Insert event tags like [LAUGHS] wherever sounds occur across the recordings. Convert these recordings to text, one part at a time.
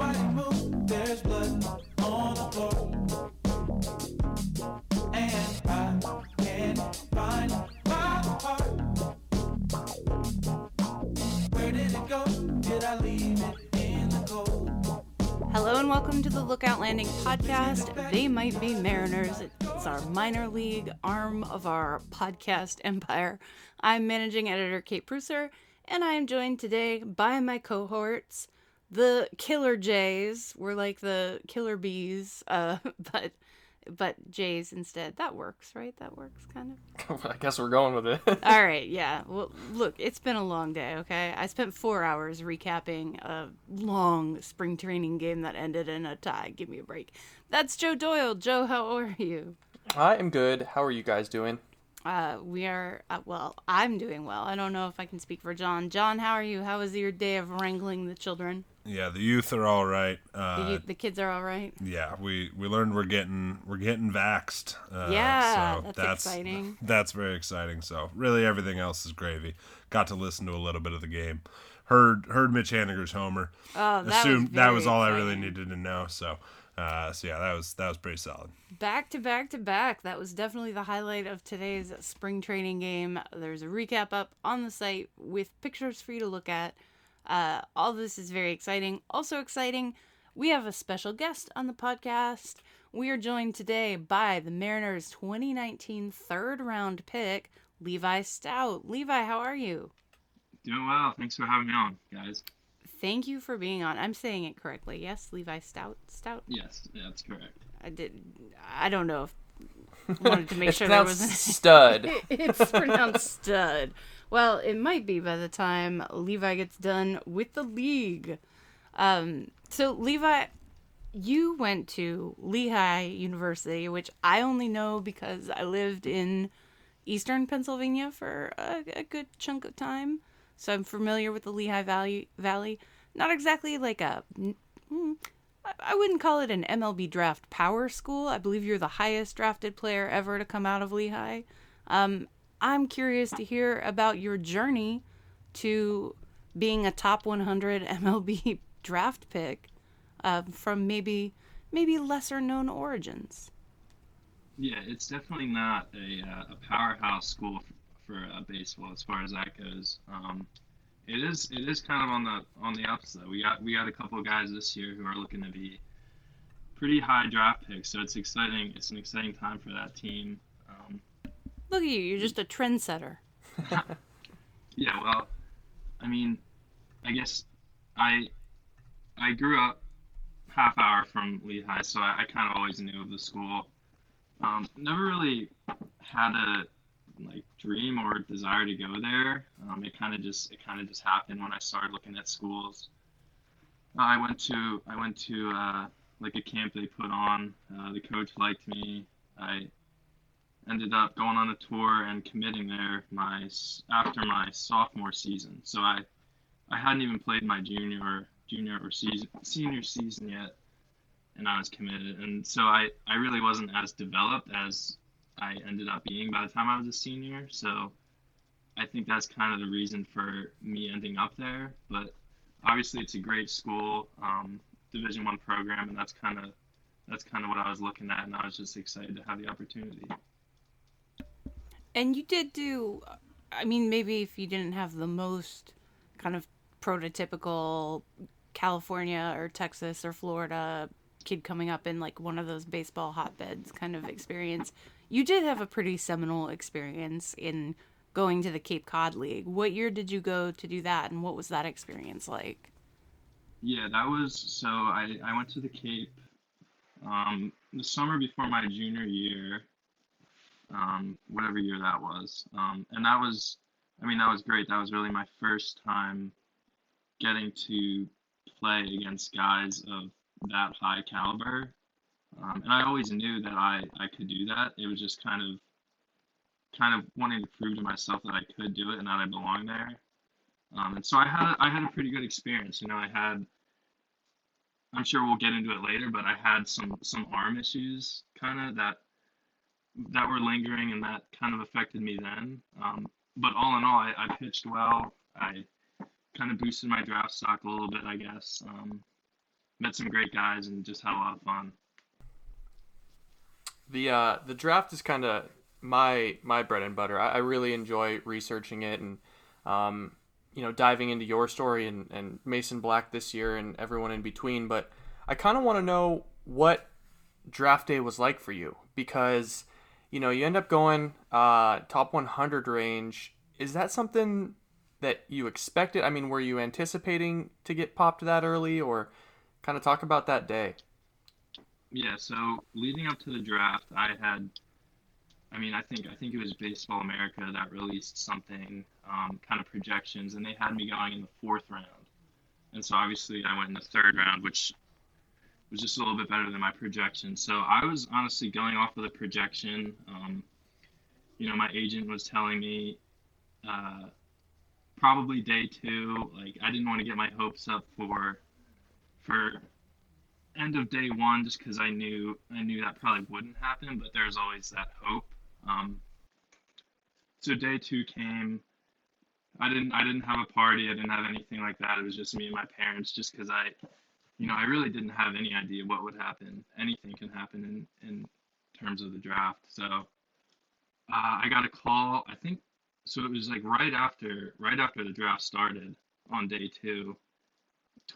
Nobody move, there's blood on the floor. And I can't find my heart. Where did it go? Did I leave it in the cold? Hello and welcome to the Lookout Landing podcast. They might be Mariners. It's our minor league arm of our podcast empire. I'm managing editor Kate Preusser, and I am joined today by my cohorts, the Killer Jays. We're like the Killer Bees, uh, [LAUGHS] but but Jays instead. That works, right? That works kind of. [LAUGHS] I guess we're going with it. [LAUGHS] All right, yeah. Well, look, it's been a long day, okay? I spent four hours recapping a long spring training game that ended in a tie. Give me a break. That's Joe Doyle. Joe, how are you? I am good. How are you guys doing? Uh, we are, uh, well, I'm doing well. I don't know if I can speak for John. John, how are you? How was your day of wrangling the children? Yeah, the youth are all right. The, Uh, you- the kids are all right? yeah, we we learned we're getting we're getting vaxxed. Uh, Yeah, so that's exciting. That's very exciting. So really, everything else is gravy. Got to listen to a little bit of the game. Heard heard Mitch Haniger's homer. Oh, that was Assumed that was all I really needed to know. So, uh, so yeah, that was that was pretty solid. Back to back to back. That was definitely the highlight of today's spring training game. There's a recap up on the site with pictures for you to look at. Uh, all this is very exciting. Also exciting, we have a special guest on the podcast. We are joined today by the Mariners 2019 third round pick, Levi Stoudt. Levi, how are you? Doing well. Thanks for having me on, guys. Thank you for being on. I'm saying it correctly. Yes, Levi Stoudt. Stoudt. Yes, that's correct. I did. I don't know if [LAUGHS] wanted to make it's sure there pronounced was. stud. [LAUGHS] it's pronounced stud. Well, it might be by the time Levi gets done with the league. Um, so Levi, you went to Lehigh University, which I only know because I lived in Eastern Pennsylvania for a, a good chunk of time. So I'm familiar with the Lehigh Valley. Valley, not exactly like a. mm, I- wouldn't call it an MLB draft power school. I believe you're the highest drafted player ever to come out of Lehigh. Um, I'm curious to hear about your journey to being a top 100 MLB [LAUGHS] draft pick uh, from maybe maybe lesser known origins. Yeah, it's definitely not a, uh, a powerhouse school for uh, baseball as far as that goes. Um, it is it is kind of on the on the though. We got we got a couple of guys this year who are looking to be pretty high draft picks, so it's exciting. It's an exciting time for that team. Look at you, you're just a trendsetter. [LAUGHS] Yeah, well, I mean, I guess I I grew up half hour from Lehigh, so I, I kind of always knew of the school. Um, never really had a like dream or desire to go there. Um, it kind of just it kind of just happened when I started looking at schools. Uh, I went to I went to uh, like a camp they put on. Uh, the coach liked me. I ended up going on a tour and committing there my after my sophomore season. So I I hadn't even played my junior junior or season senior season yet, and I was committed. And so I I really wasn't as developed as I ended up being by the time I was a senior. So I think that's kind of the reason for me ending up there. But obviously it's a great school, um, Division One program, and that's kind of that's kind of what I was looking at, and I was just excited to have the opportunity. And you did do, I mean, maybe if you didn't have the most kind of prototypical California or Texas or Florida kid coming up in like one of those baseball hotbeds kind of experience, you did have a pretty seminal experience in going to the Cape Cod League. What year did you go to do that, and what was that experience like? Yeah, that was so I, I went to the Cape um, the summer before my junior year, um, whatever year that was. Um, and that was, I mean, that was great. That was really my first time getting to play against guys of that high caliber. Um, and I always knew that I, I could do that. It was just kind of kind of wanting to prove to myself that I could do it and that I belong there. Um, and so I had I had a pretty good experience. You know, I had I'm sure we'll get into it later, but I had some some arm issues kind of that that were lingering and that kind of affected me then. Um, but all in all, I, I pitched well. I kind of boosted my draft stock a little bit, I guess. Um, met some great guys and just had a lot of fun. The uh, the draft is kind of my my bread and butter. I, I really enjoy researching it and um, you know diving into your story and, and Mason Black this year and everyone in between. But I kind of want to know what draft day was like for you because you know you end up going uh, top 100 range. Is that something that you expected? I mean, were you anticipating to get popped that early, or kind of talk about that day? Yeah, so leading up to the draft, I had, I mean, I think I think it was Baseball America that released something, um, kind of projections, and they had me going in the fourth round, and so obviously I went in the third round, which was just a little bit better than my projection. So I was honestly going off of the projection. Um, you know, my agent was telling me uh, probably day two. Like I didn't want to get my hopes up for for end of day one just because I knew I knew that probably wouldn't happen, but there's always that hope. Um, so day two came. I didn't I didn't have a party. I didn't have anything like that. It was just me and my parents, just because I, you know, I really didn't have any idea what would happen. Anything can happen in in terms of the draft. So uh, I got a call. I think so. It was like right after right after the draft started on day two.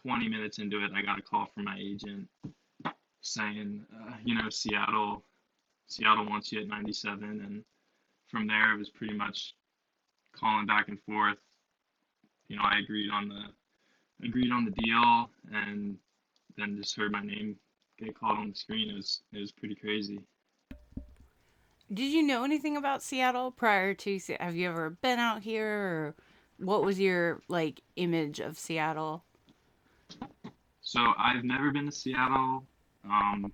20 minutes into it, I got a call from my agent saying, uh, you know, Seattle, Seattle wants you at 97, and from there it was pretty much calling back and forth. You know, I agreed on the agreed on the deal, and then just heard my name get called on the screen. It was it was pretty crazy. Did you know anything about Seattle prior to? Have you ever been out here, or what was your like image of Seattle? So I've never been to Seattle. Um,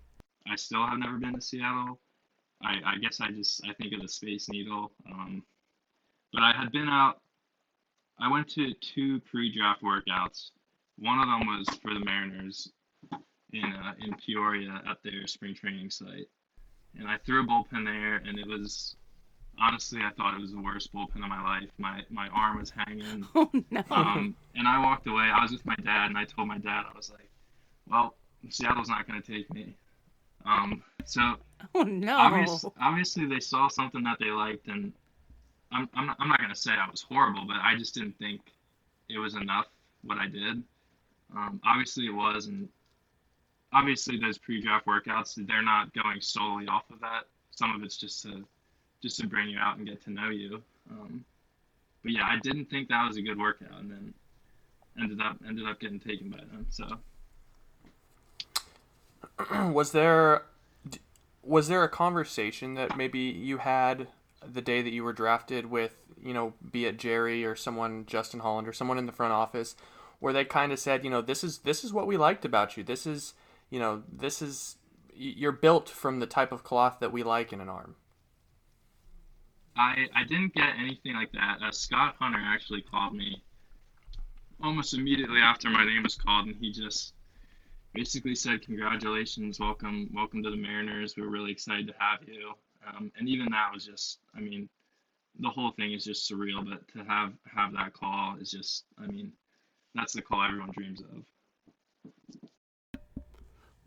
I still have never been to Seattle. I, I guess I just I think of the Space Needle. Um, but I had been out. I went to two pre-draft workouts. One of them was for the Mariners in uh, in Peoria at their spring training site, and I threw a bullpen there, and it was honestly I thought it was the worst bullpen of my life. My my arm was hanging. [LAUGHS] Oh no! Um, and I walked away. I was with my dad, and I told my dad, I was like, "Well, Seattle's not going to take me." Um, so [LAUGHS] oh no! obvious, obviously, they saw something that they liked, and I'm I'm not, I'm not going to say I was horrible, but I just didn't think it was enough what I did. Um, obviously, it was, and obviously those pre-draft workouts, they're not going solely off of that. Some of it's just to just to bring you out and get to know you. Um, but yeah, I didn't think that was a good workout, and then ended up ended up getting taken by them. So [CLEARS THROAT] was there was there a conversation that maybe you had the day that you were drafted with you know be it Jerry or someone Justin Hollander or someone in the front office where they kind of said you know this is this is what we liked about you this is you know this is you're built from the type of cloth that we like in an arm I I didn't get anything like that. Uh, Scott Hunter actually called me almost immediately after my name was called, and he just basically said, "Congratulations, welcome, welcome to the Mariners. We're really excited to have you." Um, and even that was just, I mean, the whole thing is just surreal. But to have have that call is just, I mean, that's the call everyone dreams of.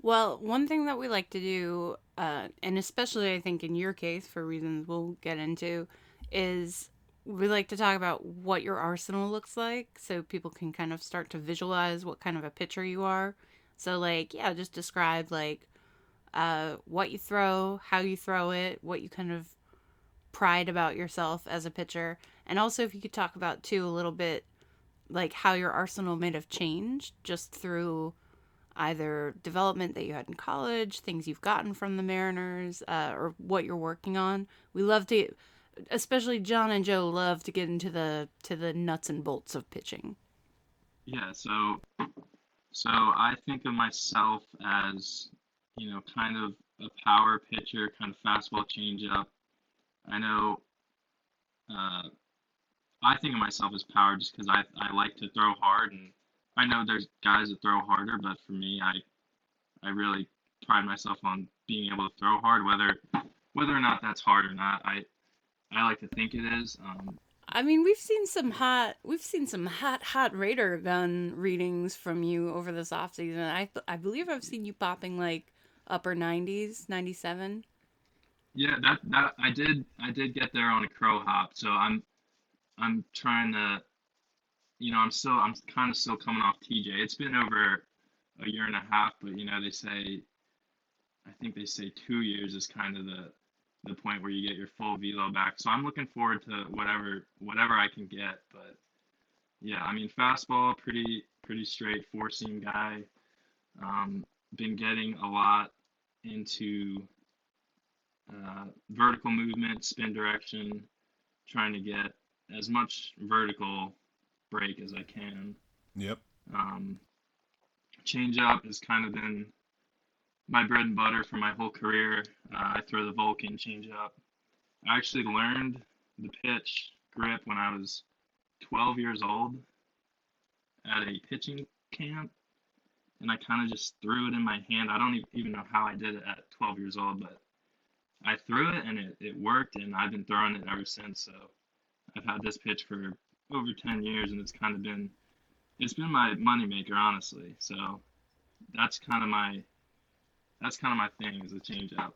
Well, one thing that we like to do, uh, and especially I think in your case, for reasons we'll get into, is we like to talk about what your arsenal looks like so people can kind of start to visualize what kind of a pitcher you are. So, like, yeah, just describe, like, uh, what you throw, how you throw it, what you kind of pride about yourself as a pitcher. And also, if you could talk about, too, a little bit, like, how your arsenal may have changed just through either development that you had in college, things you've gotten from the Mariners, uh, or what you're working on. We love to, especially John and Joe, love to get into the to the nuts and bolts of pitching. Yeah, so so I think of myself as, you know, kind of a power pitcher, kind of fastball changeup. I know uh, I think of myself as power just because I, I like to throw hard and I know there's guys that throw harder, but for me, I I really pride myself on being able to throw hard, whether whether or not that's hard or not. I I like to think it is. Um, I mean, we've seen some hot, we've seen some hot, hot radar gun readings from you over this off season. I, I believe I've seen you popping like upper 90s, 97. Yeah, that that I did I did get there on a crow hop, so I'm I'm trying to, you know, I'm still I'm kind of still coming off TJ. It's been over a year and a half, but you know they say, I think they say two years is kind of the the point where you get your full velo back. So I'm looking forward to whatever whatever I can get. But yeah, I mean fastball, pretty pretty straight four seam guy. Um, been getting a lot into uh, vertical movement, spin direction, trying to get as much vertical break as I can. Yep. Um, change up has kind of been my bread and butter for my whole career. Uh, I throw the Vulcan change up. I actually learned the pitch grip when I was 12 years old at a pitching camp, and I kind of just threw it in my hand. I don't even know how I did it at 12 years old, but I threw it and it, it worked, and I've been throwing it ever since. So I've had this pitch for over 10 years, and it's kind of been it's been my moneymaker, honestly. So that's kind of my that's kind of my thing is a change up.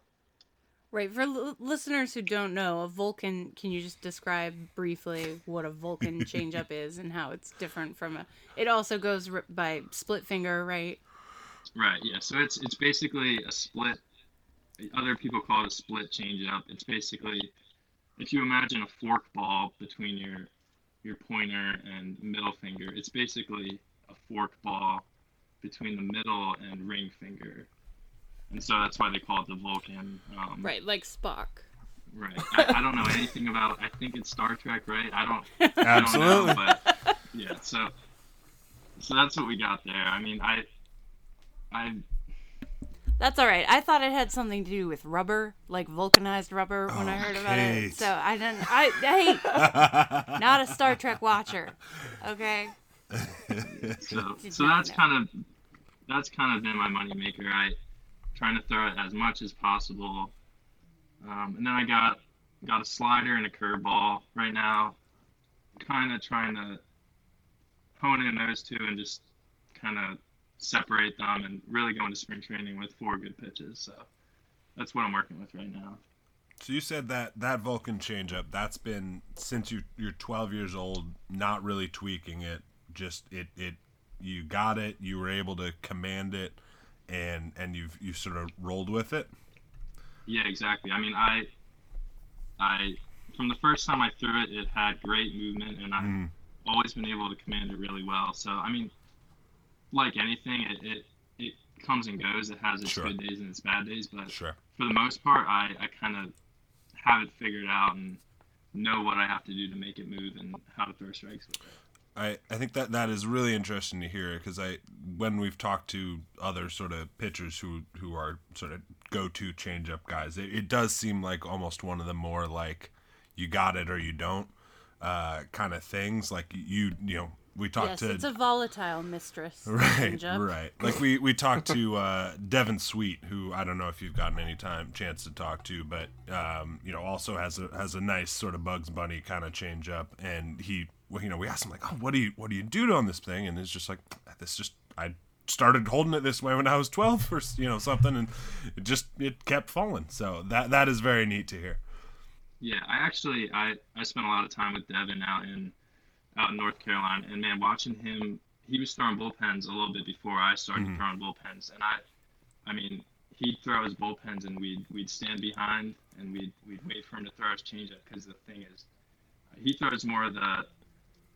Right. For l- listeners who don't know, a Vulcan, can you just describe briefly what a Vulcan [LAUGHS] changeup is and how it's different from a. It also goes r- by split finger, right? Right. Yeah. So it's it's basically a split. Other people call it a split change up. It's basically if you imagine a fork ball between your your pointer and middle finger. It's basically a fork ball between the middle and ring finger, and so that's why they call it the Vulcan. Um, Right, like Spock. Right. I, I don't know anything about. I think it's Star Trek, right? I don't. Absolutely. I don't know, but yeah. So, so that's what we got there. I mean, I, I That's all right. I thought it had something to do with rubber, like vulcanized rubber, when I heard about Kate. it. So I didn't. I hey, [LAUGHS] not a Star Trek watcher. Okay. so so that's know. kind of that's kind of been my moneymaker. I trying to throw it as much as possible, um, and then I got got a slider and a curveball right now. Kind of trying to hone in those two and just kind of separate them and really go into spring training with four good pitches. So that's what I'm working with right now. So you said that that Vulcan changeup that's been since you you're 12 years old, not really tweaking it, just it it you got it, you were able to command it, and and you've you sort of rolled with it. Yeah, exactly. I mean, I, I, from the first time I threw it, it had great movement, and I've Mm. always been able to command it really well. So, I mean, like anything, it it, it comes and goes. It has its Sure. good days and its bad days, but Sure. for the most part, I, I kind of have it figured out and know what I have to do to make it move and how to throw strikes with it. I, I think that that is really interesting to hear because I when we've talked to other sort of pitchers who who are sort of go to changeup guys, it, it does seem like almost one of the more like you got it or you don't uh, kind of things. Like you you know we talked Yes, to it's a volatile mistress. [LAUGHS] right right. Like we we talked to uh, Devin Sweet who I don't know if you've gotten any time chance to talk to, but um, you know also has a has a nice sort of Bugs Bunny kind of change up, and he well, you know we asked him like oh what do you what do you do on this thing, and it's just like this just I started holding it this way when I was 12 or you know something and it just it kept falling. So that that is very neat to hear. Yeah, I actually I, I spent a lot of time with Devin out in out in North Carolina, and man, watching him, he was throwing bullpens a little bit before I started Mhm. throwing bullpens, and I, I mean, he'd throw his bullpens, and we'd we'd stand behind, and we'd we'd wait for him to throw his changeup, because the thing is, he throws more of the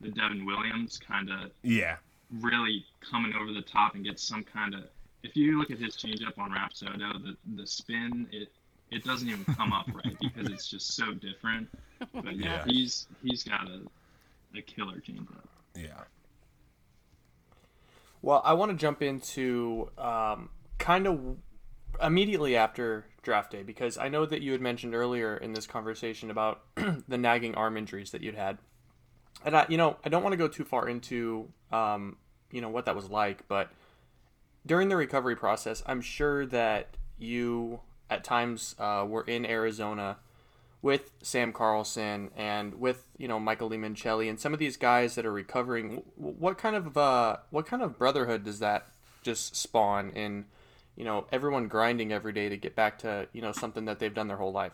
the Devin Williams kind of yeah really coming over the top and gets some kind of. If you look at his changeup on Rapsodo, the the spin it it doesn't even come up right because it's just so different. [LAUGHS] But yeah, Yeah. he's he's got a a killer changeup. yeah Well, I want to jump into um, kind of immediately after draft day because I know that you had mentioned earlier in this conversation about [CLEARS THROAT] the nagging arm injuries that you'd had, and I, you know, I don't want to go too far into, um, you know, what that was like, but during the recovery process, I'm sure that you at times uh, were in Arizona with Sam Carlson and with you know Michael Limoncelli and some of these guys that are recovering. What kind of uh, what kind of brotherhood does that just spawn in? You know, everyone grinding every day to get back to you know something that they've done their whole life.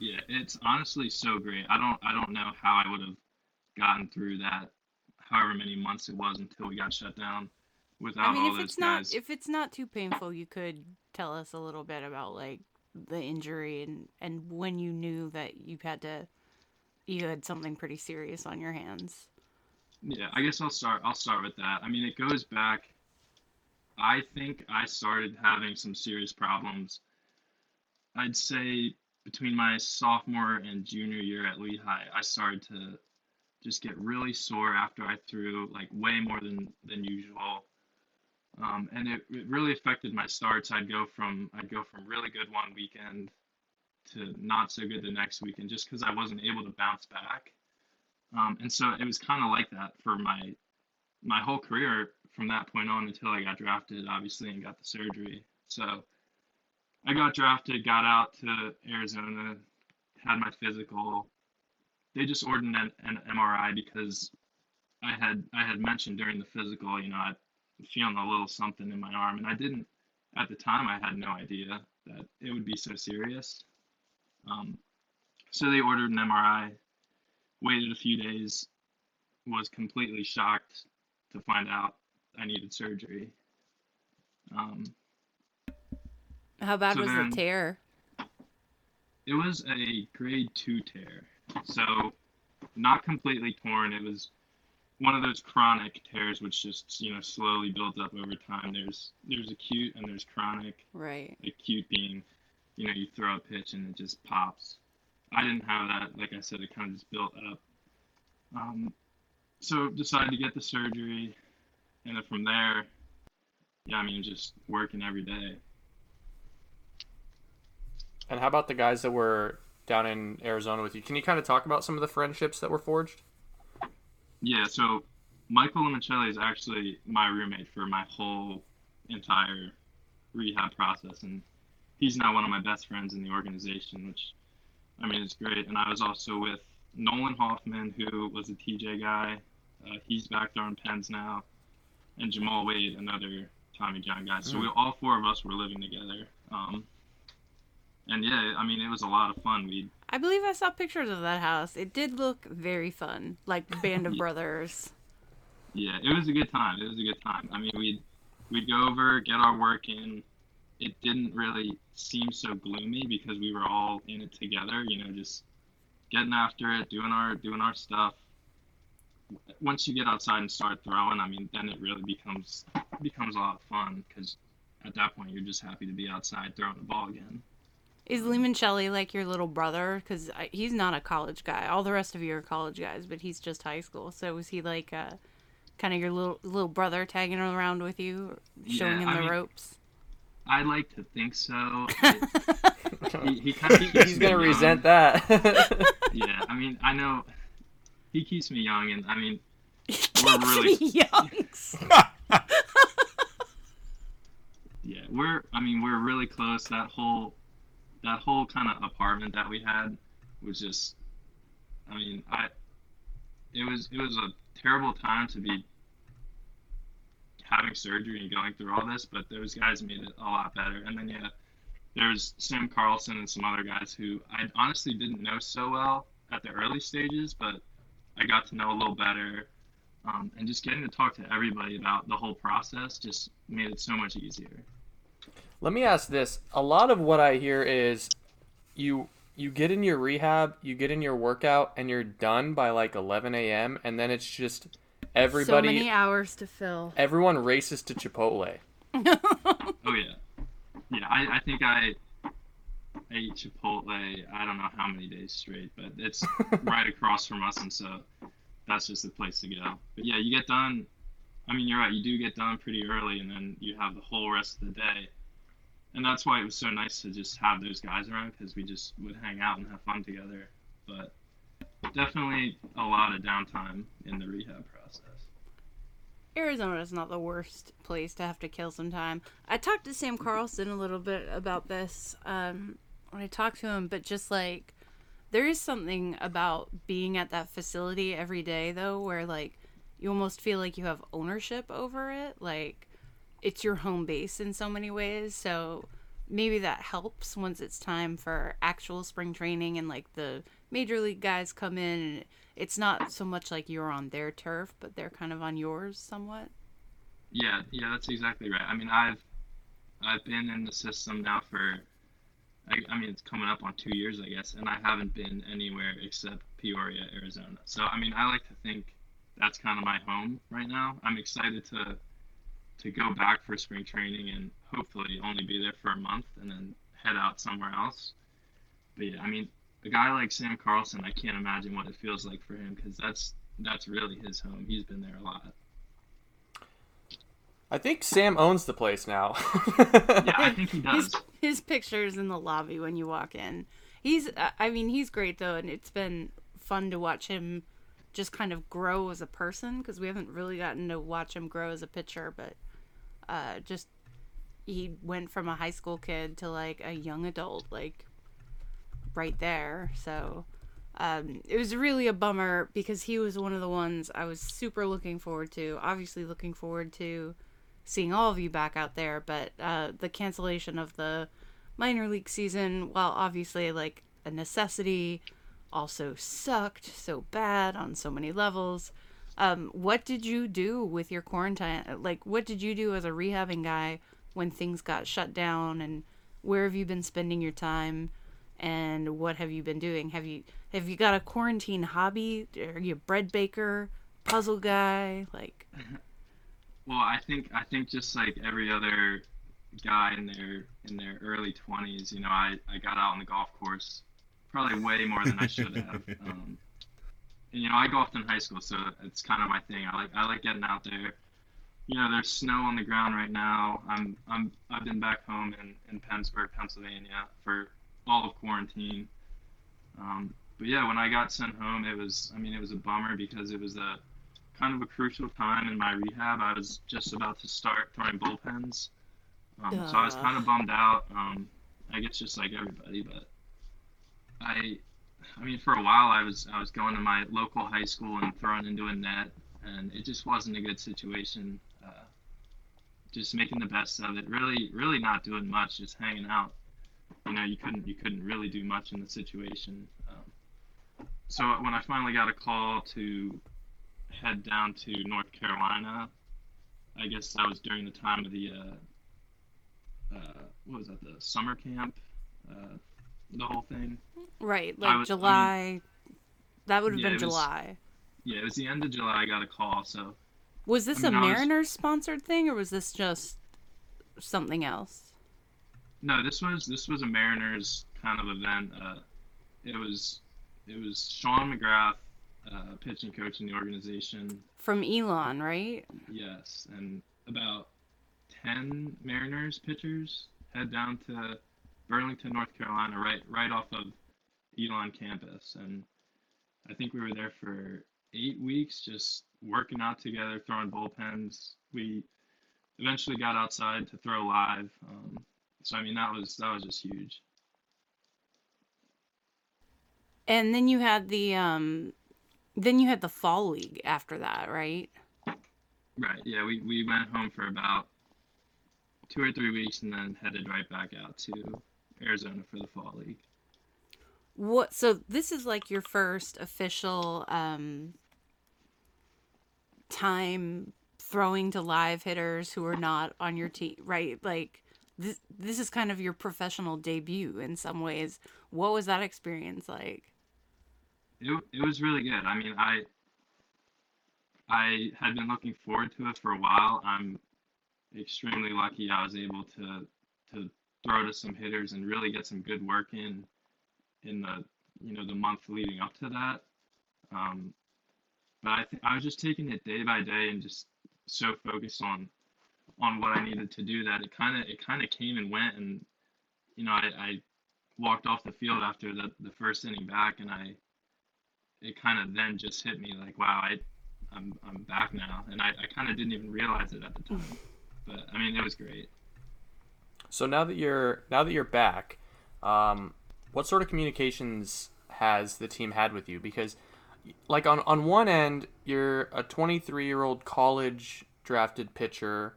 Yeah, it's honestly so great. I don't I don't know how I would have gotten through that, however many months it was until we got shut down, without I mean, all if those it's not guys. if it's not too painful, you could tell us a little bit about like the injury and and when you knew that you had to you had something pretty serious on your hands. Yeah, I guess I'll start. I'll start with that. I mean, it goes back. I think I started having some serious problems. I'd say between my sophomore and junior year at Lehigh, I started to just get really sore after I threw like way more than than usual. Um, and it, it really affected my starts. I'd go from I'd go from really good one weekend to not so good the next weekend just because I wasn't able to bounce back. Um, and so it was kind of like that for my my whole career from that point on until I got drafted, obviously, and got the surgery. So I got drafted, got out to Arizona, had my physical. They just ordered an, an MRI because I had I had mentioned during the physical, you know, I feeling a little something in my arm, and I didn't at the time. I had no idea that it would be so serious. Um, so they ordered an MRI waited a few days, was completely shocked to find out I needed surgery. Um, How bad So was then- the tear? it was a grade two tear, so not completely torn. It was one of those chronic tears, which just you know slowly builds up over time. There's there's acute and there's chronic. Right. Acute being, you know, you throw a pitch and it just pops. I didn't have that. Like I said, it kind of just built up. Um, so decided to get the surgery, and then from there, yeah, I mean, just working every day. And how about the guys that were down in Arizona with you? Can you kind of talk about some of the friendships that were forged? Yeah, so Michael Limoncelli is actually my roommate for my whole entire rehab process, and he's now one of my best friends in the organization, which I mean it's great. And I was also with Nolan Hoffman, who was a TJ guy. Uh, he's back there on Pens now, and Jamal Wade, another Tommy John guy. So we all four of us were living together. Um, and yeah, I mean it was a lot of fun. We I believe I saw pictures of that house. It did look very fun, like [LAUGHS] Band of Yeah. Brothers. Yeah, it was a good time. It was a good time. I mean, we'd we'd go over, get our work in. It didn't really seem so gloomy because we were all in it together. You know, just getting after it, doing our doing our stuff. Once you get outside and start throwing, I mean, then it really becomes becomes a lot of fun because at that point you're just happy to be outside throwing the ball again. Is Limoncelli like your little brother? Because he's not a college guy. All the rest of you are college guys, but he's just high school. So was he like uh, kind of your little little brother tagging around with you, showing Yeah, him I the mean- ropes? I like to think so. [LAUGHS] he, he kind of [LAUGHS] He's gonna resent that. [LAUGHS] Yeah, I mean, I know he keeps me young, and I mean, we're really young. yeah, we're I mean, we're really close. That whole that whole kind of apartment that we had was just, I mean, I it was it was a terrible time to be having surgery and going through all this, but those guys made it a lot better. And then yeah, there's Sam Carlson and some other guys who I honestly didn't know so well at the early stages, but I got to know a little better. Um, and just getting to talk to everybody about the whole process just made it so much easier. Let me ask this. A lot of what I hear is you you get in your rehab, you get in your workout, and you're done by like 11 a.m. And then it's just everybody, So many hours to fill. everyone races to Chipotle. [LAUGHS] Oh yeah, yeah. I, I think I ate Chipotle. I don't know how many days straight, but it's [LAUGHS] right across from us, and so that's just the place to go. But yeah, you get done. I mean, you're right. You do get done pretty early, and then you have the whole rest of the day. And that's why it was so nice to just have those guys around because we just would hang out and have fun together. But definitely a lot of downtime in the rehab process. Arizona is not the worst place to have to kill some time. I talked to Sam Carlson a little bit about this. Um, when I talked to him, but just like there is something about being at that facility every day though where like you almost feel like you have ownership over it, like it's your home base in so many ways. So maybe that helps once it's time for actual spring training and like the major league guys come in and it's not so much like you're on their turf, but they're kind of on yours somewhat. Yeah, yeah, that's exactly right. I mean, I've I've been in the system now for I, I mean, it's coming up on two years, I guess, and I haven't been anywhere except Peoria, Arizona. So, I mean, I like to think that's kind of my home right now. I'm excited to to go back for spring training and hopefully only be there for a month and then head out somewhere else. But yeah, I mean, a guy like Sam Carlson, I can't imagine what it feels like for him because that's that's really his home. He's been there a lot. I think Sam owns the place now. [LAUGHS] Yeah, I think he his does. his pictures in the lobby when you walk in. He's uh, I mean he's great though, and it's been fun to watch him just kind of grow as a person because we haven't really gotten to watch him grow as a pitcher, but uh, just he went from a high school kid to like a young adult, like right there. So um, it was really a bummer because he was one of the ones I was super looking forward to. Obviously, looking forward to seeing all of you back out there, but uh, the cancellation of the minor league season, while obviously like a necessity, also sucked so bad on so many levels. Um, what did you do with your quarantine? Like, what did you do as a rehabbing guy when things got shut down? And where have you been spending your time? And what have you been doing? Have you have you got a quarantine hobby? Are you a bread baker, puzzle guy? Like, [LAUGHS] Well, I think I think just like every other guy in their in their early twenties, you know, I, I got out on the golf course probably way more than I should have. [LAUGHS] Um, you know, I golfed in high school, so it's kind of my thing. I like I like getting out there. You know, there's snow on the ground right now. I'm I'm I've been back home in in Pennsburg, Pennsylvania for all of quarantine. Um, but yeah, when I got sent home, it was I mean it was a bummer because it was a kind of a crucial time in my rehab. I was just about to start throwing bullpens, um, so I was kind of bummed out. Um, I guess just like everybody, but I, I mean, for a while I was I was going to my local high school and throwing into a net, and it just wasn't a good situation. Uh, just making the best of it. Really, really not doing much, just hanging out. You know, you couldn't you couldn't really do much in the situation. Um, so when I finally got a call to head down to North Carolina, I guess that was during the time of the uh, uh, what was that the summer camp, uh, the whole thing. right, like was- I mean- July. that would have Yeah, been it was- July. Yeah, it was the end of July. I got a call, so Was this I mean, a I was- Mariners sponsored thing, or was this just something else? no, this was this was a Mariners kind of event. Uh, it was it was Sean McGrath, uh, pitching coach in the organization. From Elon, right? Yes, and about ten Mariners pitchers head down to Burlington, North Carolina, right right off of Elon campus, and I think we were there for eight weeks, just working out together, throwing bullpens. We eventually got outside to throw live. Um, so I mean, that was that was just huge. And then you had the um then you had the fall league after that, right? Right. Yeah, we, we went home for about two or three weeks and then headed right back out to Arizona for the fall league. What so this is like your first official um time throwing to live hitters who are not on your team, right? Like this this is kind of your professional debut in some ways. What was that experience like? It, it was really good. I mean, I I had been looking forward to it for a while. I'm extremely lucky I was able to to throw to some hitters and really get some good work in in the you know the month leading up to that. Um, but I th- I was just taking it day by day and just so focused on on what I needed to do that it kind of it kind of came and went. And you know I, I walked off the field after the the first inning back and I it kind of then just hit me like wow I I'm I'm back now. And I, I kind of didn't even realize it at the time. But I mean it was great So now that you're now that you're back, um, what sort of communications has the team had with you? Because, like on on one end, you're a 23 year old college drafted pitcher,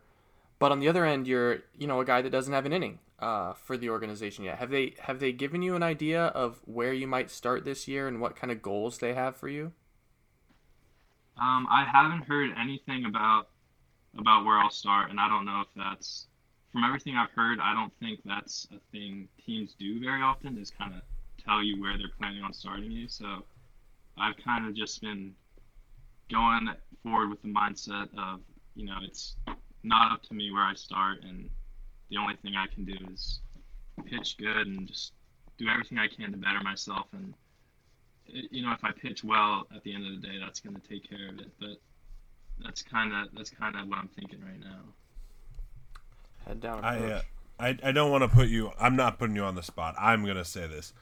but on the other end, you're you know a guy that doesn't have an inning uh, for the organization yet. Have they have they given you an idea of where you might start this year and what kind of goals they have for you? Um, I haven't heard anything about about where I'll start, and I don't know if that's from everything I've heard. I don't think that's a thing teams do very often. Is kind of tell you where they're planning on starting you. So I've kind of just been going forward with the mindset of you know it's not up to me where I start, and the only thing I can do is pitch good and just do everything I can to better myself. And you know, if I pitch well at the end of the day, that's going to take care of it. But that's kind of that's kind of what I'm thinking right now. Head down. I, uh, I I don't want to put you. I'm not putting you on the spot. I'm gonna say this.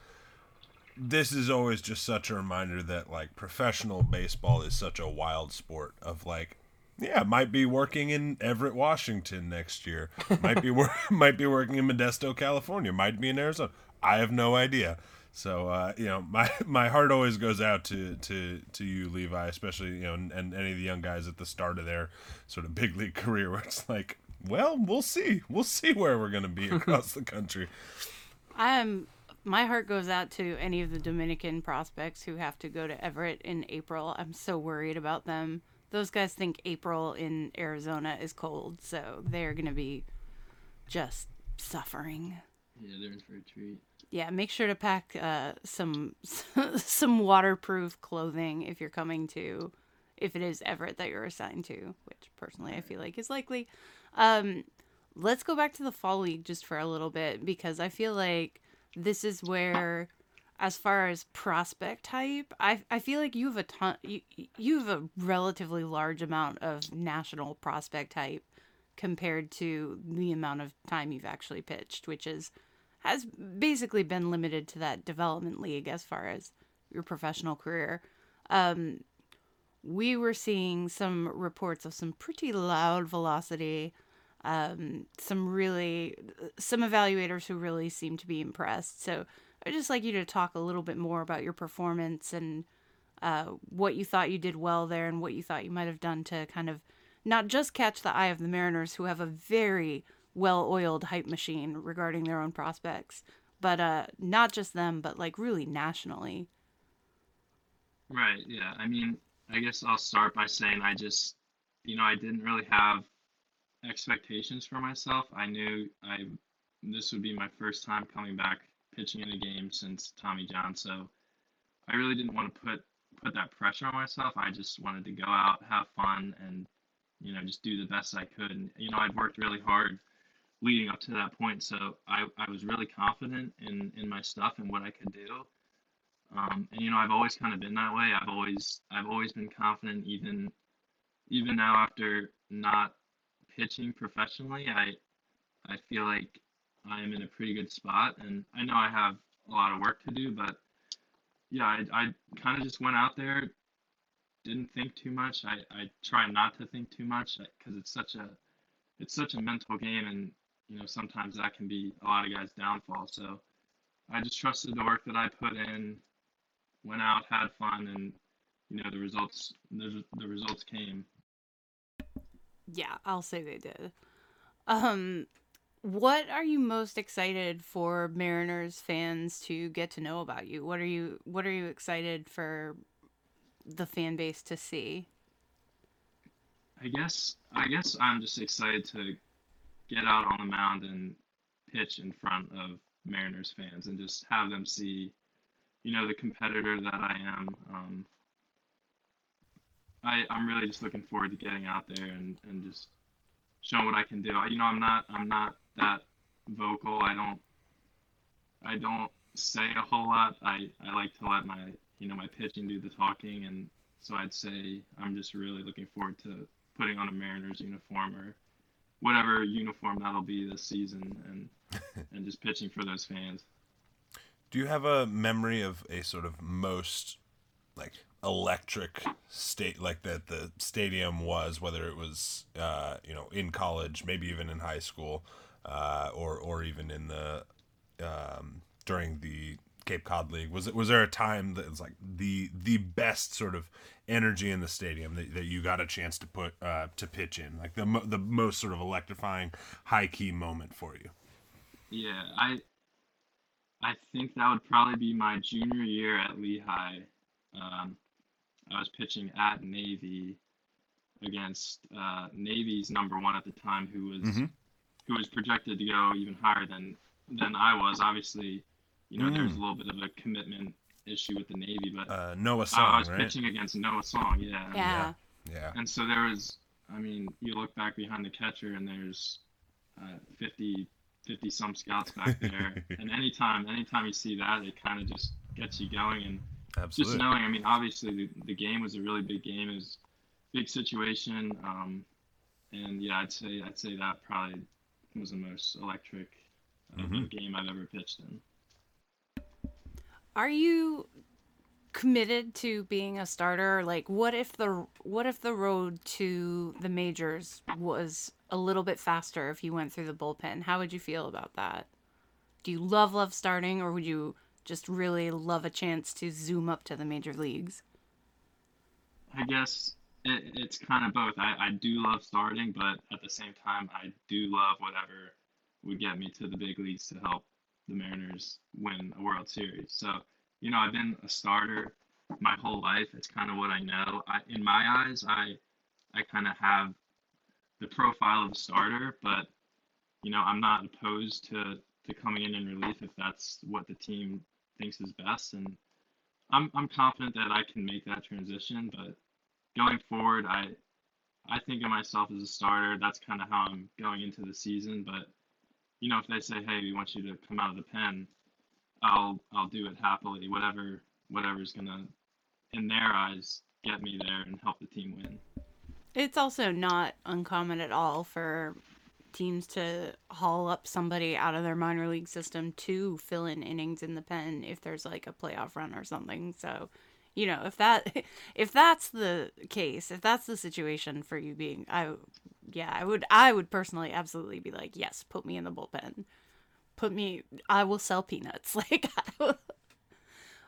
This is always just such a reminder that like professional baseball is such a wild sport. Of like, yeah, might be working in Everett, Washington next year. [LAUGHS] Might be wor- [LAUGHS] might be working in Modesto, California. Might be in Arizona. I have no idea. So uh, you know, [LAUGHS] my my heart always goes out to to to you, Levi, especially you know, and, and any of the young guys at the start of their sort of big league career, where it's like, well, we'll see, we'll see where we're gonna be [LAUGHS] across the country. I'm my heart goes out to any of the Dominican prospects who have to go to Everett in April. I'm so worried about them. Those guys think April in Arizona is cold, so they're going to be just suffering. Yeah, they're in for a treat. Yeah, make sure to pack uh, some [LAUGHS] some waterproof clothing if you're coming to if it is Everett that you're assigned to, which personally I feel like is likely. Um, let's go back to the fall league just for a little bit because I feel like this is where as far as prospect type, I I feel like you have a ton you you have a relatively large amount of national prospect type compared to the amount of time you've actually pitched, which is has basically been limited to that development league as far as your professional career. Um, we were seeing some reports of some pretty loud velocity um, some really some evaluators who really seem to be impressed. So I'd just like you to talk a little bit more about your performance and uh, what you thought you did well there and what you thought you might have done to kind of not just catch the eye of the Mariners, who have a very well-oiled hype machine regarding their own prospects, but uh, not just them, but like really nationally. Right. Yeah. I mean, I guess I'll start by saying I just, you know, I didn't really have expectations for myself. I knew I this would be my first time coming back pitching in a game since Tommy John, so I really didn't want to put put that pressure on myself. I just wanted to go out, have fun, and you know just do the best I could. And you know I'd worked really hard leading up to that point, so I, I was really confident in in my stuff and what I could do. Um, and you know I've always kind of been that way. I've always I've always been confident, even even now after not pitching professionally, I I feel like I am in a pretty good spot, and I know I have a lot of work to do, but yeah, I, I kind of just went out there, didn't think too much. I, I try not to think too much uh, because it's such a it's such a mental game, and you know sometimes that can be a lot of guys' downfall. So I just trusted the work that I put in, went out, had fun, and you know the results the, the results came. Yeah, I'll say they did. Um, what are you most excited for Mariners fans to get to know about you? What are you What are you excited for the fan base to see? I guess I guess I'm just excited to get out on the mound and pitch in front of Mariners fans and just have them see, you know, the competitor that I am. Um, I I'm really just looking forward to getting out there and, and just showing what I can do. I, you know, I'm not I'm not that vocal. I don't I don't say a whole lot. I, I like to let my you know my pitching do the talking, and so I'd say I'm just really looking forward to putting on a Mariners uniform or whatever uniform that'll be this season, and [LAUGHS] and just pitching for those fans. Do you have a memory of a sort of most like electric state like that the stadium was, whether it was uh, you know in college, maybe even in high school, uh, or or even in the um, during the Cape Cod League? Was it was there a time that was like the the best sort of energy in the stadium that, that you got a chance to put uh, to pitch in, like the the most sort of electrifying high key moment for you? Yeah, I I think that would probably be my junior year at Lehigh. Um, I was pitching at Navy against uh, Navy's number one at the time, who was Mhm. who was projected to go even higher than than I was. Obviously, you know, there was a Mm. little bit of a commitment issue with the Navy, but Uh, Noah I, I was right? pitching against Noah Song, yeah. Yeah. Yeah. And so there was, I mean, you look back behind the catcher and there's uh, 50, 50 some scouts back there. [LAUGHS] and anytime, anytime you see that, it kind of just gets you going. And Absolutely. just knowing, I mean, obviously the, the game was a really big game. It was a big situation. Um, and yeah, I'd say, I'd say that probably was the most electric uh, Mhm. game I've ever pitched in. Are you committed to being a starter? Like what if the what if the road to the majors was a little bit faster if you went through the bullpen? How would you feel about that? Do you love love starting or would you just really love a chance to zoom up to the major leagues? I guess it, it's kind of both. I, I do love starting, but at the same time, I do love whatever would get me to the big leagues to help the Mariners win a World Series. So, you know, I've been a starter my whole life. It's kind of what I know. I, in my eyes, I I kind of have the profile of a starter, but you know, I'm not opposed to to coming in in relief if that's what the team thinks is best. And I'm I'm confident that I can make that transition, but going forward, I I think of myself as a starter. That's kind of how I'm going into the season. But you know, if they say, "Hey, we want you to come out of the pen," I'll I'll do it happily. Whatever whatever's gonna, in their eyes, get me there and help the team win. It's also not uncommon at all for teams to haul up somebody out of their minor league system to fill in innings in the pen if there's like a playoff run or something. So, you know, if that [LAUGHS] if that's the case, if that's the situation for you being I yeah, I would I would personally absolutely be like, "Yes, put me in the bullpen. Put me I will sell peanuts." [LAUGHS] Like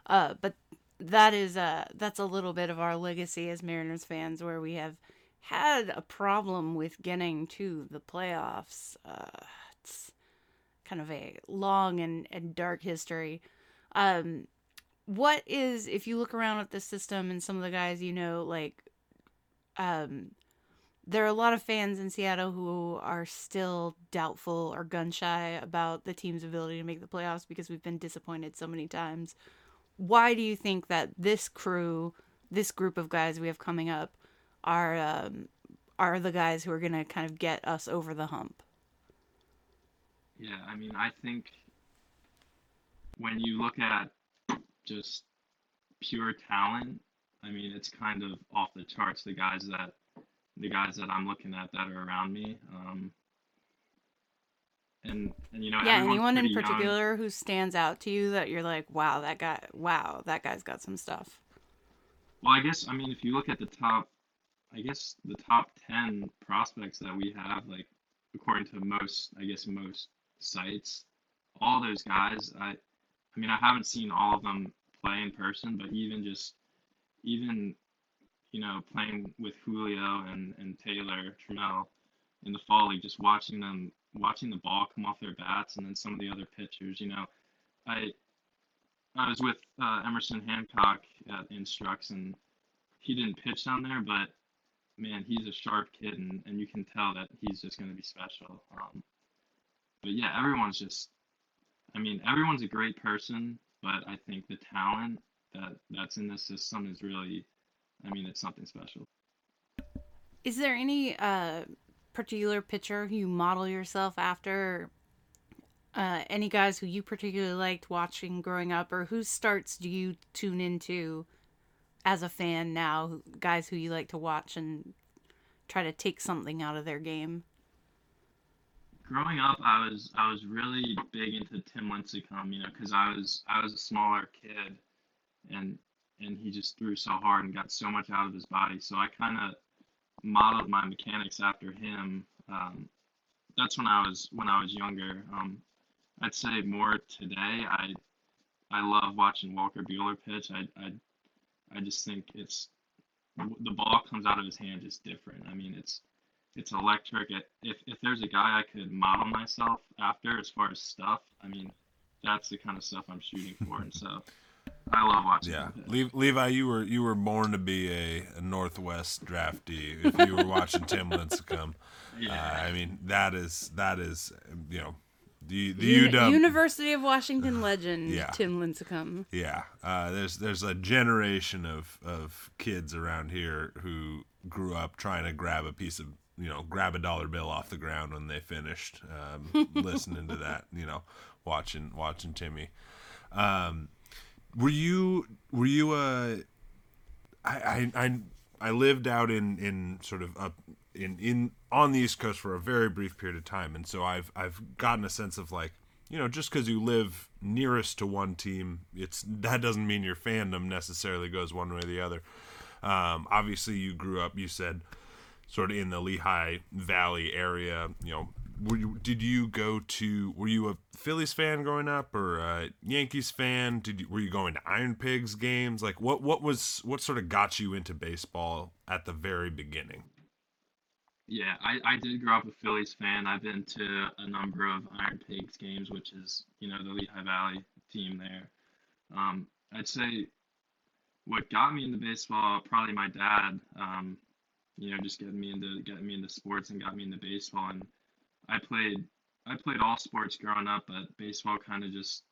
uh but that is uh that's a little bit of our legacy as Mariners fans where we have had a problem with getting to the playoffs. Uh, it's kind of a long and, and dark history. Um, what is if you look around at the system and some of the guys you know, like, um, there are a lot of fans in Seattle who are still doubtful or gun shy about the team's ability to make the playoffs because we've been disappointed so many times. Why do you think that this crew, this group of guys we have coming up, are um, are the guys who are gonna kind of get us over the hump? Yeah, I mean, I think when you look at just pure talent, I mean, it's kind of off the charts. The guys that the guys that I'm looking at that are around me, um, and and you know, yeah, anyone in pretty young. particular who stands out to you that you're like, wow, that guy, wow, that guy's got some stuff. Well, I guess I mean, if you look at the top, I guess the top ten prospects that we have, like according to most, I guess most sites, all those guys, I, I mean, I haven't seen all of them play in person, but even just, even, you know, playing with Julio and and Taylor Trammell in the fall league, just watching them, watching the ball come off their bats, and then some of the other pitchers, you know, I. I was with uh, Emerson Hancock at Instructs, and he didn't pitch down there, but man, he's a sharp kid, and, and you can tell that he's just going to be special. Um, but yeah, everyone's just, I mean, everyone's a great person, but I think the talent that that's in this system is really, I mean, it's something special. Is there any uh, particular pitcher you model yourself after? Uh, any guys who you particularly liked watching growing up, or whose starts do you tune into as a fan now? Guys who you like to watch and try to take something out of their game. Growing up, I was I was really big into Tim Lincecum, you know, because I was I was a smaller kid, and and he just threw so hard and got so much out of his body. So I kind of modeled my mechanics after him. Um, that's when I was when I was younger. Um, I'd say more today. I I love watching Walker Buehler pitch. I I I just think it's the ball comes out of his hand just different. I mean, it's it's electric. If if there's a guy I could model myself after as far as stuff, I mean, that's the kind of stuff I'm shooting for, and so I love watching. Yeah. Le- Levi, you were you were born to be a, a Northwest draftee. If you were watching Tim [LAUGHS] Lincecum, Yeah. uh, I mean that is that is you know the the Uni- UW. University of Washington [SIGHS] legend Yeah. Tim Lincecum. Yeah, uh, there's there's a generation of, of kids around here who grew up trying to grab a piece of you know grab a dollar bill off the ground when they finished um, [LAUGHS] listening to that you know watching watching Timmy. Um, were you were you a I, I I I lived out in in sort of up in in on the East Coast for a very brief period of time, and so I've I've gotten a sense of like you know just because you live nearest to one team, it's that doesn't mean your fandom necessarily goes one way or the other. Um, obviously, you grew up. You said sort of in the Lehigh Valley area. You know, you, did you go to? Were you a Phillies fan growing up, or a Yankees fan? Did you, were you going to Iron Pigs games? Like, what what was what sort of got you into baseball at the very beginning? Yeah, I, I did grow up a Phillies fan. I've been to a number of Iron Pigs games, which is, you know, the Lehigh Valley team there. Um, I'd say what got me into baseball, probably my dad, um, you know, just getting me into getting me into sports and got me into baseball. And I played I played all sports growing up, but baseball kind of just,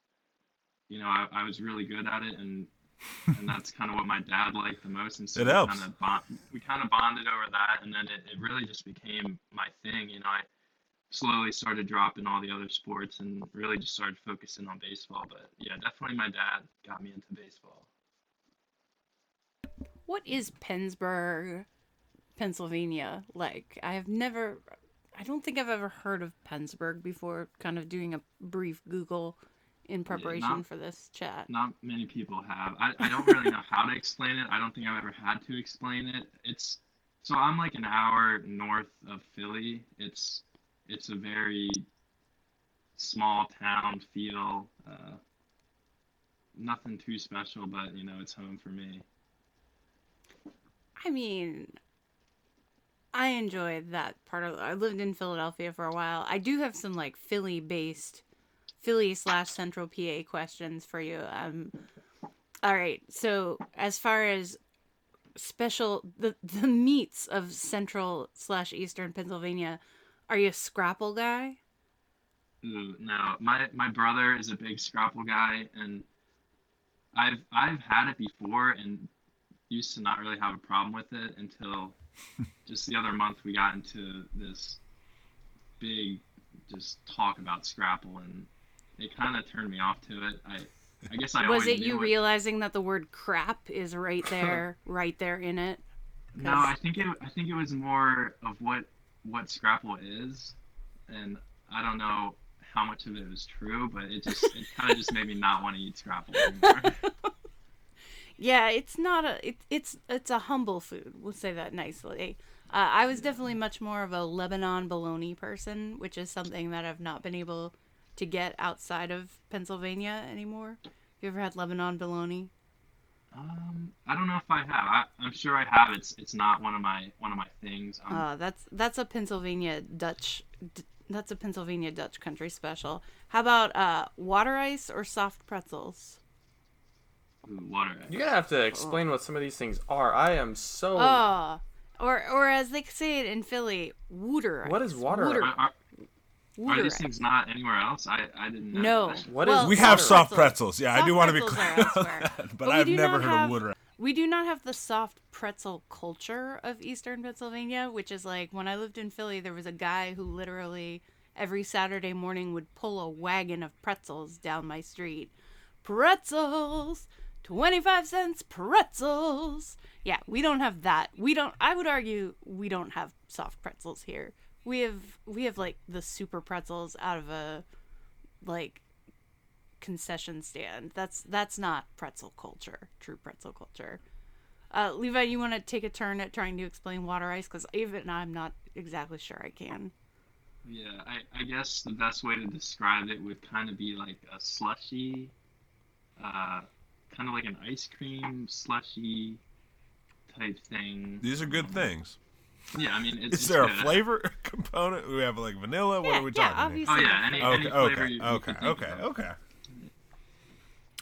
you know, I, I was really good at it and and that's kind of what my dad liked the most. And so It we kind of bond, we kind of bonded over that, and then it, it really just became my thing. You know, I slowly started dropping all the other sports and really just started focusing on baseball. But yeah, definitely my dad got me into baseball. What is Pennsburg, Pennsylvania like? I have never, I don't think I've ever heard of Pennsburg before, kind of doing a brief Google in preparation not- for this chat. Not many people have. I, I don't really know how to explain it. I don't think I've ever had to explain it. It's so I'm like an hour north of Philly. It's it's a very small town feel. Uh, nothing too special, but you know it's home for me. I mean, I enjoyed that part of. I lived in Philadelphia for a while. I do have some like Philly based, Philly slash Central PA questions for you. Um, all right. So as far as special the the meats of Central slash Eastern Pennsylvania, are you a scrapple guy? Ooh, no, my my brother is a big scrapple guy, and I've I've had it before and used to not really have a problem with it until [LAUGHS] just the other month we got into this big just talk about scrapple, and it kind of turned me off to it. I I guess I Was it you realizing that the word crap is right [LAUGHS] there, right there in it? No, I think it. I think it was more of what what Scrapple is, and I don't know how much of it was true, but it just it kind of just made me not want to eat Scrapple anymore. [LAUGHS] Yeah, it's not a it, it's it's a humble food. We'll say that nicely. Uh, I was definitely much more of a Lebanon bologna person, which is something that I've not been able to get outside of Pennsylvania anymore. Have you ever had Lebanon bologna? um, I don't know if I have. I, I'm sure I have. It's it's not one of my one of my things. Um, Uh, that's that's a Pennsylvania Dutch. D- that's a Pennsylvania Dutch country special. How about uh, water ice or soft pretzels? ooh, water. You're gonna have to explain what some of these things are. I am so. Oh, or or as they say it in Philly, water ice. What is water Water, Are, are, are these things not anywhere else? I, I didn't know. No. that. What well, is We have Water soft pretzels. pretzels. Yeah, I do want to be clear are on that, but, we I've never not heard have- of water. We do not have the soft pretzel culture of Eastern Pennsylvania, which is like when I lived in Philly, there was a guy who literally every Saturday morning would pull a wagon of pretzels down my street. Pretzels! 25 cents pretzels! Yeah, we don't have that. We don't I would argue we don't have soft pretzels here. We have we have like the super pretzels out of a like concession stand. That's that's not pretzel culture, true pretzel culture. Uh, Levi, you want to take a turn at trying to explain water ice? Because even I'm not exactly sure I can. Yeah, I, I guess the best way to describe it would kind of be like a slushy uh, kind of like an ice cream slushy type thing. These are good things. Yeah, I mean, it's Is there a good. flavor [LAUGHS] component? We have like vanilla. What are we yeah, talking? here? obviously. Oh yeah, any, any Okay, flavor okay, you, you okay, think okay, of. okay.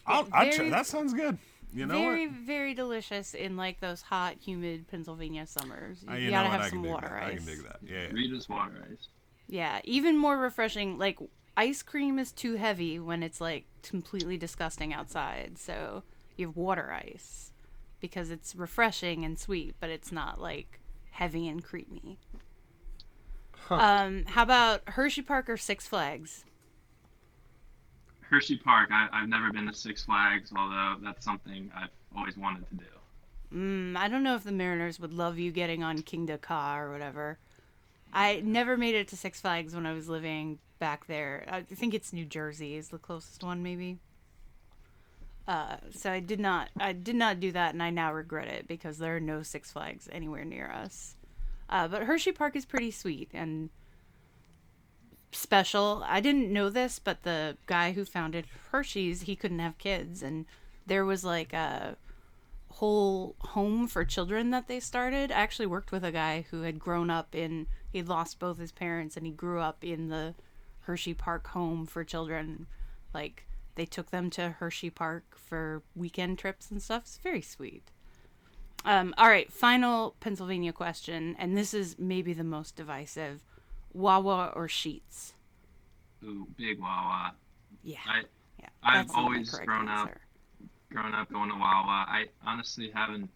I'll, I'll try, Very- that sounds good. You know very, what? very delicious in like those hot, humid Pennsylvania summers. You, Uh, you gotta have I some water that. ice. I can dig that. Yeah. yeah. Rita's water ice. Yeah, even more refreshing. Like ice cream is too heavy when it's like completely disgusting outside. So you have water ice because it's refreshing and sweet, but it's not like heavy and creamy. Um, how about Hershey Park or Six Flags? Hershey Park. I, I've never been to Six Flags, although that's something I've always wanted to do. Mm, I don't know if the Mariners would love you getting on King Ka or whatever. I never made it to Six Flags when I was living back there. I think it's New Jersey is the closest one, maybe. Uh, so I did not, I did not do that, and I now regret it because there are no Six Flags anywhere near us. Uh, but Hershey Park is pretty sweet and special. I didn't know this, but the guy who founded Hershey's, he couldn't have kids, and there was like a whole home for children that they started. I actually worked with a guy who had grown up in he'd lost both his parents and he grew up in the Hershey Park home for children. Like they took them to Hershey Park for weekend trips and stuff. It's very sweet. Um, all right, final Pennsylvania question, and this is maybe the most divisive: Wawa or Sheetz? Ooh, big Wawa. Yeah, I yeah. I've that's not my always grown up- grown up going to Wawa. I honestly haven't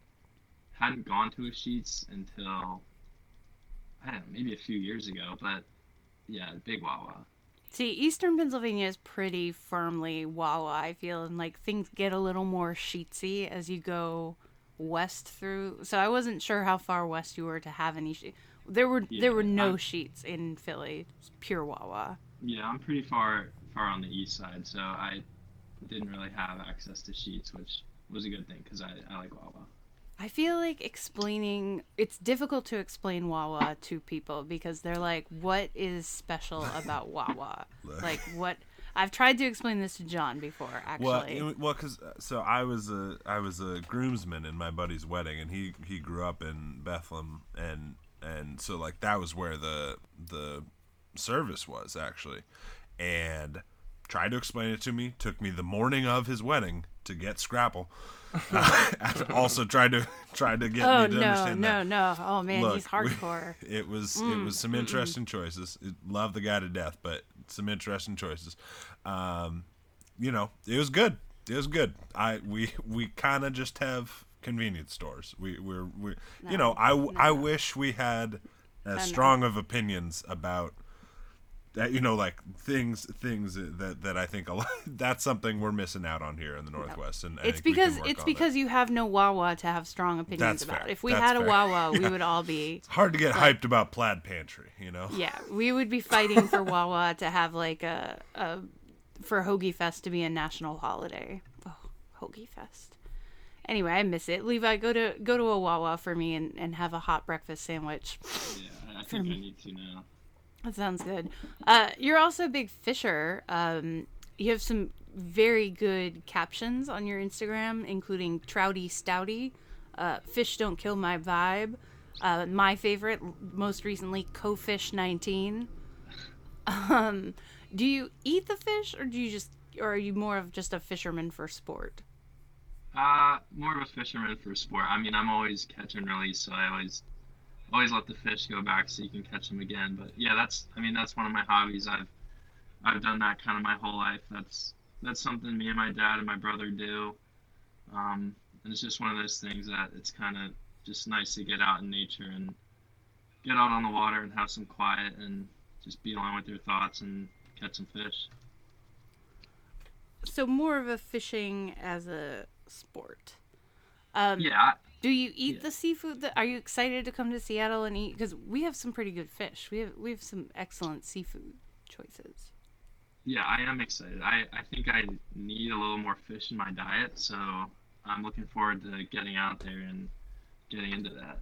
hadn't gone to a Sheetz until I don't know, maybe a few years ago. But yeah, big Wawa. See, Eastern Pennsylvania is pretty firmly Wawa, I feel, and like things get a little more sheetsy as you go west through. So I wasn't sure how far west you were to have any sheet. There were there were no I'm- sheets in Philly, It's pure Wawa. Yeah, I'm pretty far far on the east side, so I didn't really have access to Sheetz, which was a good thing because I, I like Wawa. I feel like explaining it's difficult to explain Wawa to people because they're like, "What is special about [LAUGHS] Wawa?" like what I've tried to explain this to John before, actually. it- well, because uh, so I was a I was a groomsman in my buddy's wedding, and he he grew up in Bethlehem, and and so like that was where the the service was actually, and tried to explain it to me. Took me the morning of his wedding to get Scrapple. [LAUGHS] Uh, also tried to [LAUGHS] tried to get oh me to no, understand no, that. no! Oh man, Look, he's we- [LAUGHS] hardcore. it was it was some interesting choices. It, love the guy to death, but some interesting choices. Um, you know, it was good. It was good. I we we kind of just have convenience stores. We we're we you know I I wish we had as no. strong of opinions about that. You know, like things things that that I think a lot. [LAUGHS] That's something we're missing out on here in the Northwest. And It's think we can because it's because that. you have no Wawa to have strong opinions That's about. fair. If we That's had a fair. Wawa, we Yeah. [LAUGHS] would all be it's hard to get hyped about Plaid Pantry. You know. yeah, we would be fighting for Wawa to have like a, a for Hoagie Fest to be a national holiday. Oh, Hoagie Fest. Anyway, I miss it. Levi, go to go to a Wawa for me and, and have a hot breakfast sandwich. Yeah, I, I think I need to now. That sounds good. Uh, you're also a big fisher. Um, you have some very good captions on your Instagram, including Trouty Stouty, uh, Fish Don't Kill My Vibe, uh, my favorite, most recently, Co-Fish 19. Um, do you eat the fish, or do you just, or are you more of just a fisherman for sport? Uh, more of a fisherman for sport. I mean, I'm always catch and release, so I always always let the fish go back so you can catch them again. But yeah, that's I mean that's one of my hobbies. I've I've done that kind of my whole life. That's that's something me and my dad and my brother do. Um, and it's just one of those things that it's kind of just nice to get out in nature and get out on the water and have some quiet and just be alone with your thoughts and catch some fish. So more of a fishing as a sport. Um, Yeah, Do you eat Yeah. the seafood? That, are you excited to come to Seattle and eat? Because we have some pretty good fish. We have we have some excellent seafood choices. Yeah, I am excited. I, I think I need a little more fish in my diet, so I'm looking forward to getting out there and getting into that.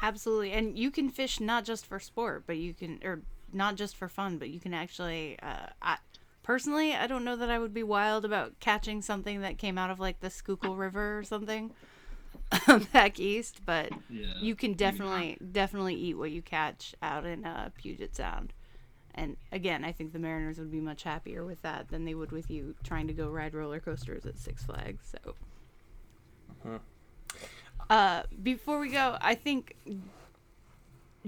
Absolutely, and you can fish not just for sport, but you can, or not just for fun, but you can actually. Uh, I, Personally, I don't know that I would be wild about catching something that came out of like the Schuylkill River or something [LAUGHS] back east, but Yeah. you can definitely definitely eat what you catch out in uh, Puget Sound. And again, I think the Mariners would be much happier with that than they would with you trying to go ride roller coasters at Six Flags. So, uh, before we go, I think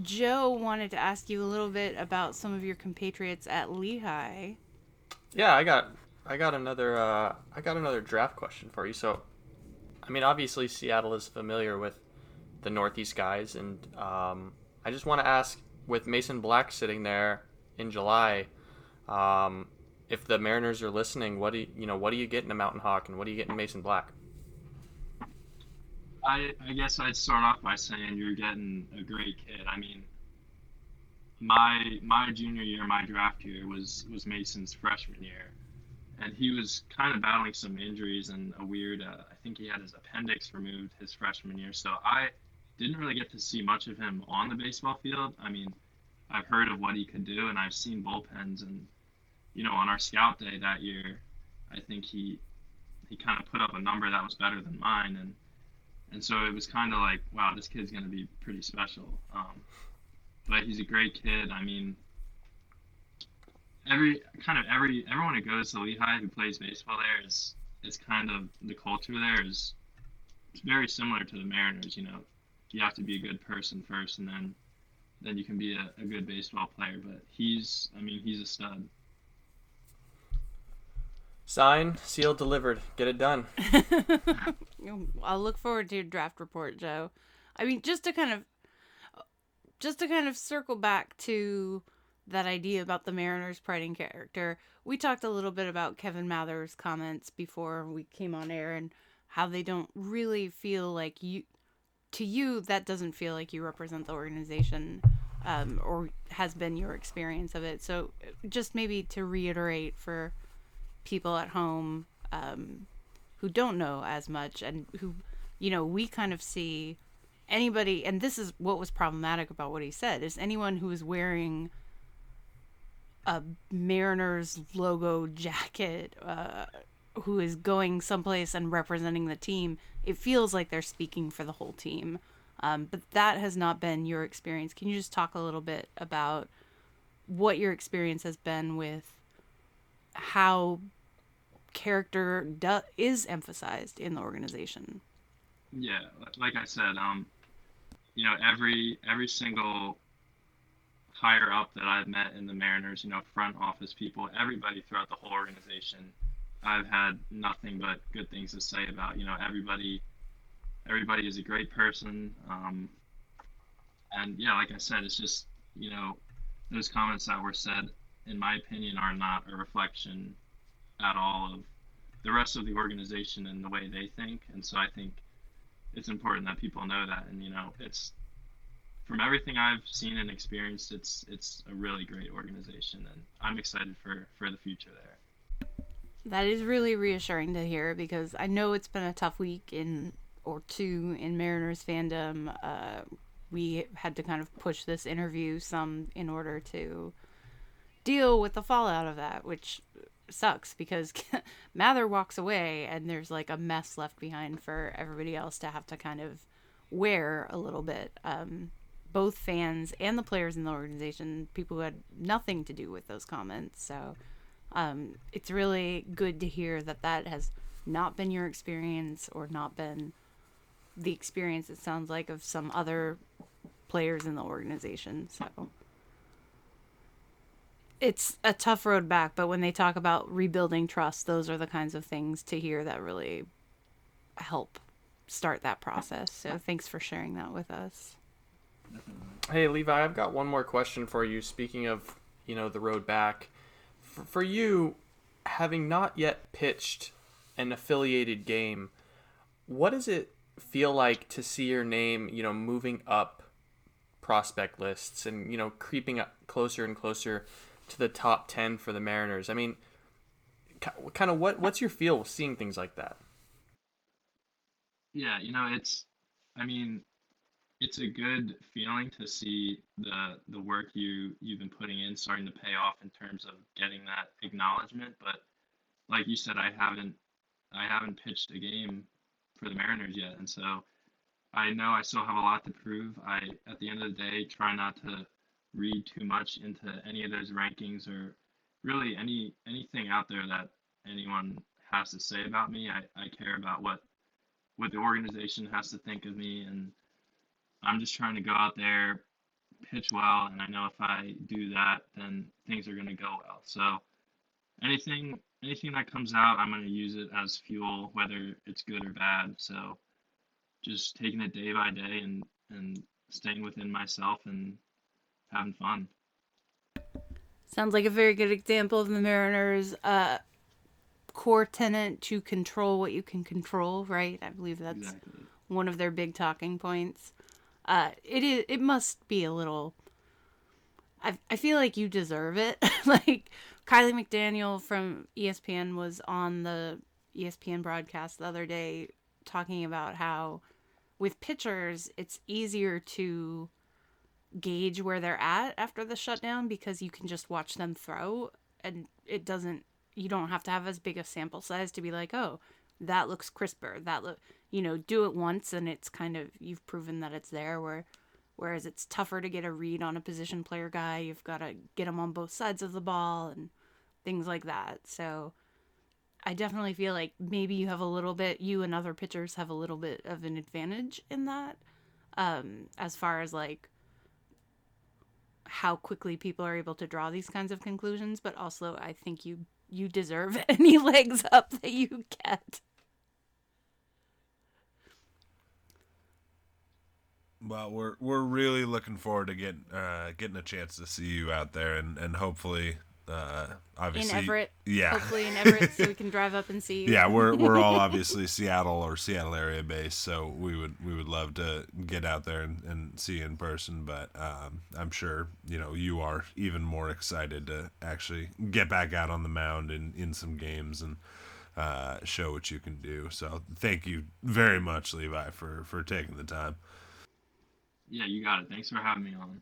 Joe wanted to ask you a little bit about some of your compatriots at Lehigh. Yeah, I got I got another uh, I got another draft question for you. So, I mean, obviously Seattle is familiar with the Northeast guys, and um, I just want to ask, with Mason Black sitting there in July, um, if the Mariners are listening, what do you, you know? What do you get in a Mountain Hawk, and what do you get in Mason Black? I, I guess I'd start off by saying you're getting a great kid. I mean, my my junior year, my draft year was was Mason's freshman year, and he was kind of battling some injuries and a weird. Uh, think he had his appendix removed his freshman year, so I didn't really get to see much of him on the baseball field. I mean, I've heard of what he could do, and I've seen bullpens, and you know, on our scout day that year, I think he he kind of put up a number that was better than mine, and and so it was kind of like, wow, this kid's gonna be pretty special. Um, but he's a great kid. I mean, every kind of every everyone who goes to Lehigh who plays baseball there is is kind of the culture there is it's very similar to the Mariners. You know, you have to be a good person first, and then then you can be a, a good baseball player. But he's, I mean, he's a stud. Signed, sealed, delivered. Get it done. [LAUGHS] [LAUGHS] I'll look forward to your draft report, Joe. I mean, just to kind of, just to kind of circle back to that idea about the Mariners' pride in character. We talked a little bit about Kevin Mather's comments before we came on air and how they don't really feel like you, to you, that doesn't feel like you represent the organization, um, or has been your experience of it. So, just maybe to reiterate for people at home, um, who don't know as much and who you know we kind of see anybody and this is what was problematic about what he said is anyone who is wearing a mariners logo jacket uh, who is going someplace and representing the team. It feels like they're speaking for the whole team. Um, but that has not been your experience. Can you just talk a little bit about what your experience has been with how character do- is emphasized in the organization. Yeah, like I said, um, you know, every every single higher up that I've met in the Mariners, you know, front office people, everybody throughout the whole organization, I've had nothing but good things to say about. You know, everybody, everybody is a great person. Um, and yeah, like I said, it's just you know, those comments that were said, in my opinion, are not a reflection at all of the rest of the organization and the way they think. And so I think it's important that people know that. And you know, it's from everything I've seen and experienced, it's it's a really great organization, and I'm excited for for the future there. That is really reassuring to hear because I know it's been a tough week in or two in Mariners fandom. Uh, we had to kind of push this interview some in order to deal with the fallout of that, which sucks because [LAUGHS] Mather walks away and there's like a mess left behind for everybody else to have to kind of wear a little bit. Um, both fans and the players in the organization, people who had nothing to do with those comments. So um, it's really good to hear that that has not been your experience or not been the experience it sounds like of some other players in the organization. So it's a tough road back, but when they talk about rebuilding trust, those are the kinds of things to hear that really help start that process. So thanks for sharing that with us. Hey Levi, I've got one more question for you. Speaking of, you know, the road back, for, for you, having not yet pitched an affiliated game, what does it feel like to see your name, you know, moving up prospect lists and you know creeping up closer and closer to the top ten for the Mariners? I mean, kind of what what's your feel seeing things like that? Yeah, you know, it's, I mean, it's a good feeling to see the the work you you've been putting in starting to pay off in terms of getting that acknowledgement. But like you said, I haven't I haven't pitched a game for the Mariners yet, and so I know I still have a lot to prove. I at the end of the day try not to read too much into any of those rankings or really any anything out there that anyone has to say about me. I, I care about what what the organization has to think of me and I'm just trying to go out there, pitch well, and I know if I do that, then things are gonna go well. So anything anything that comes out, I'm gonna use it as fuel, whether it's good or bad. So just taking it day by day and and staying within myself and having fun. Sounds like a very good example of the Mariners' uh, core tenant to control what you can control, right? I believe that's Exactly. one of their big talking points. Uh, it is. It must be a little. I I feel like you deserve it. [LAUGHS] like Kiley McDaniel from ESPN was on the ESPN broadcast the other day talking about how with pitchers it's easier to gauge where they're at after the shutdown because you can just watch them throw and it doesn't you don't have to have as big a sample size to be like oh that looks crisper that look you know do it once and it's kind of you've proven that it's there where whereas it's tougher to get a read on a position player guy. You've got to get them on both sides of the ball and things like that. So i definitely feel like maybe you have a little bit you and other pitchers have a little bit of an advantage in that um as far as like how quickly people are able to draw these kinds of conclusions but also i think you you deserve [LAUGHS] any legs up that you get Well, we're we're really looking forward to get uh, getting a chance to see you out there, and and hopefully, uh, in obviously, everett yeah, hopefully in everett so we can drive up and see you yeah, we're we're all [LAUGHS] obviously Seattle or Seattle area based, so we would we would love to get out there and, and see you in person. But um, I'm sure you know you are even more excited to actually get back out on the mound and in some games and uh, show what you can do. So thank you very much, Levi, for for taking the time. Yeah, you got it. Thanks for having me on.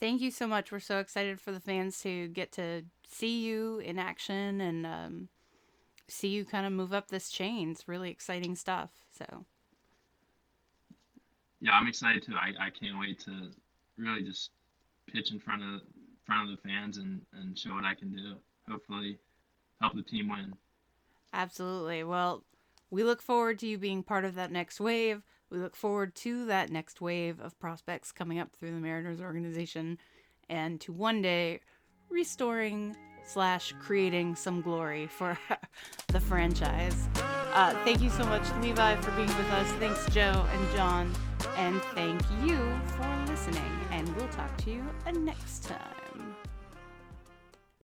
thank you so much we're so excited for the fans to get to see you in action and um, see you kind of move up this chain it's really exciting stuff so Yeah, I'm excited too. I, I can't wait to really just pitch in front of front of the fans and, and show what I can do. Hopefully help the team win. Absolutely. Well, we look forward to you being part of that next wave. We look forward to that next wave of prospects coming up through the Mariners organization and to one day restoring slash creating some glory for [LAUGHS] the franchise. Uh, thank you so much, Levi, for being with us. Thanks, Joe and John. And thank you for listening. And we'll talk to you next time.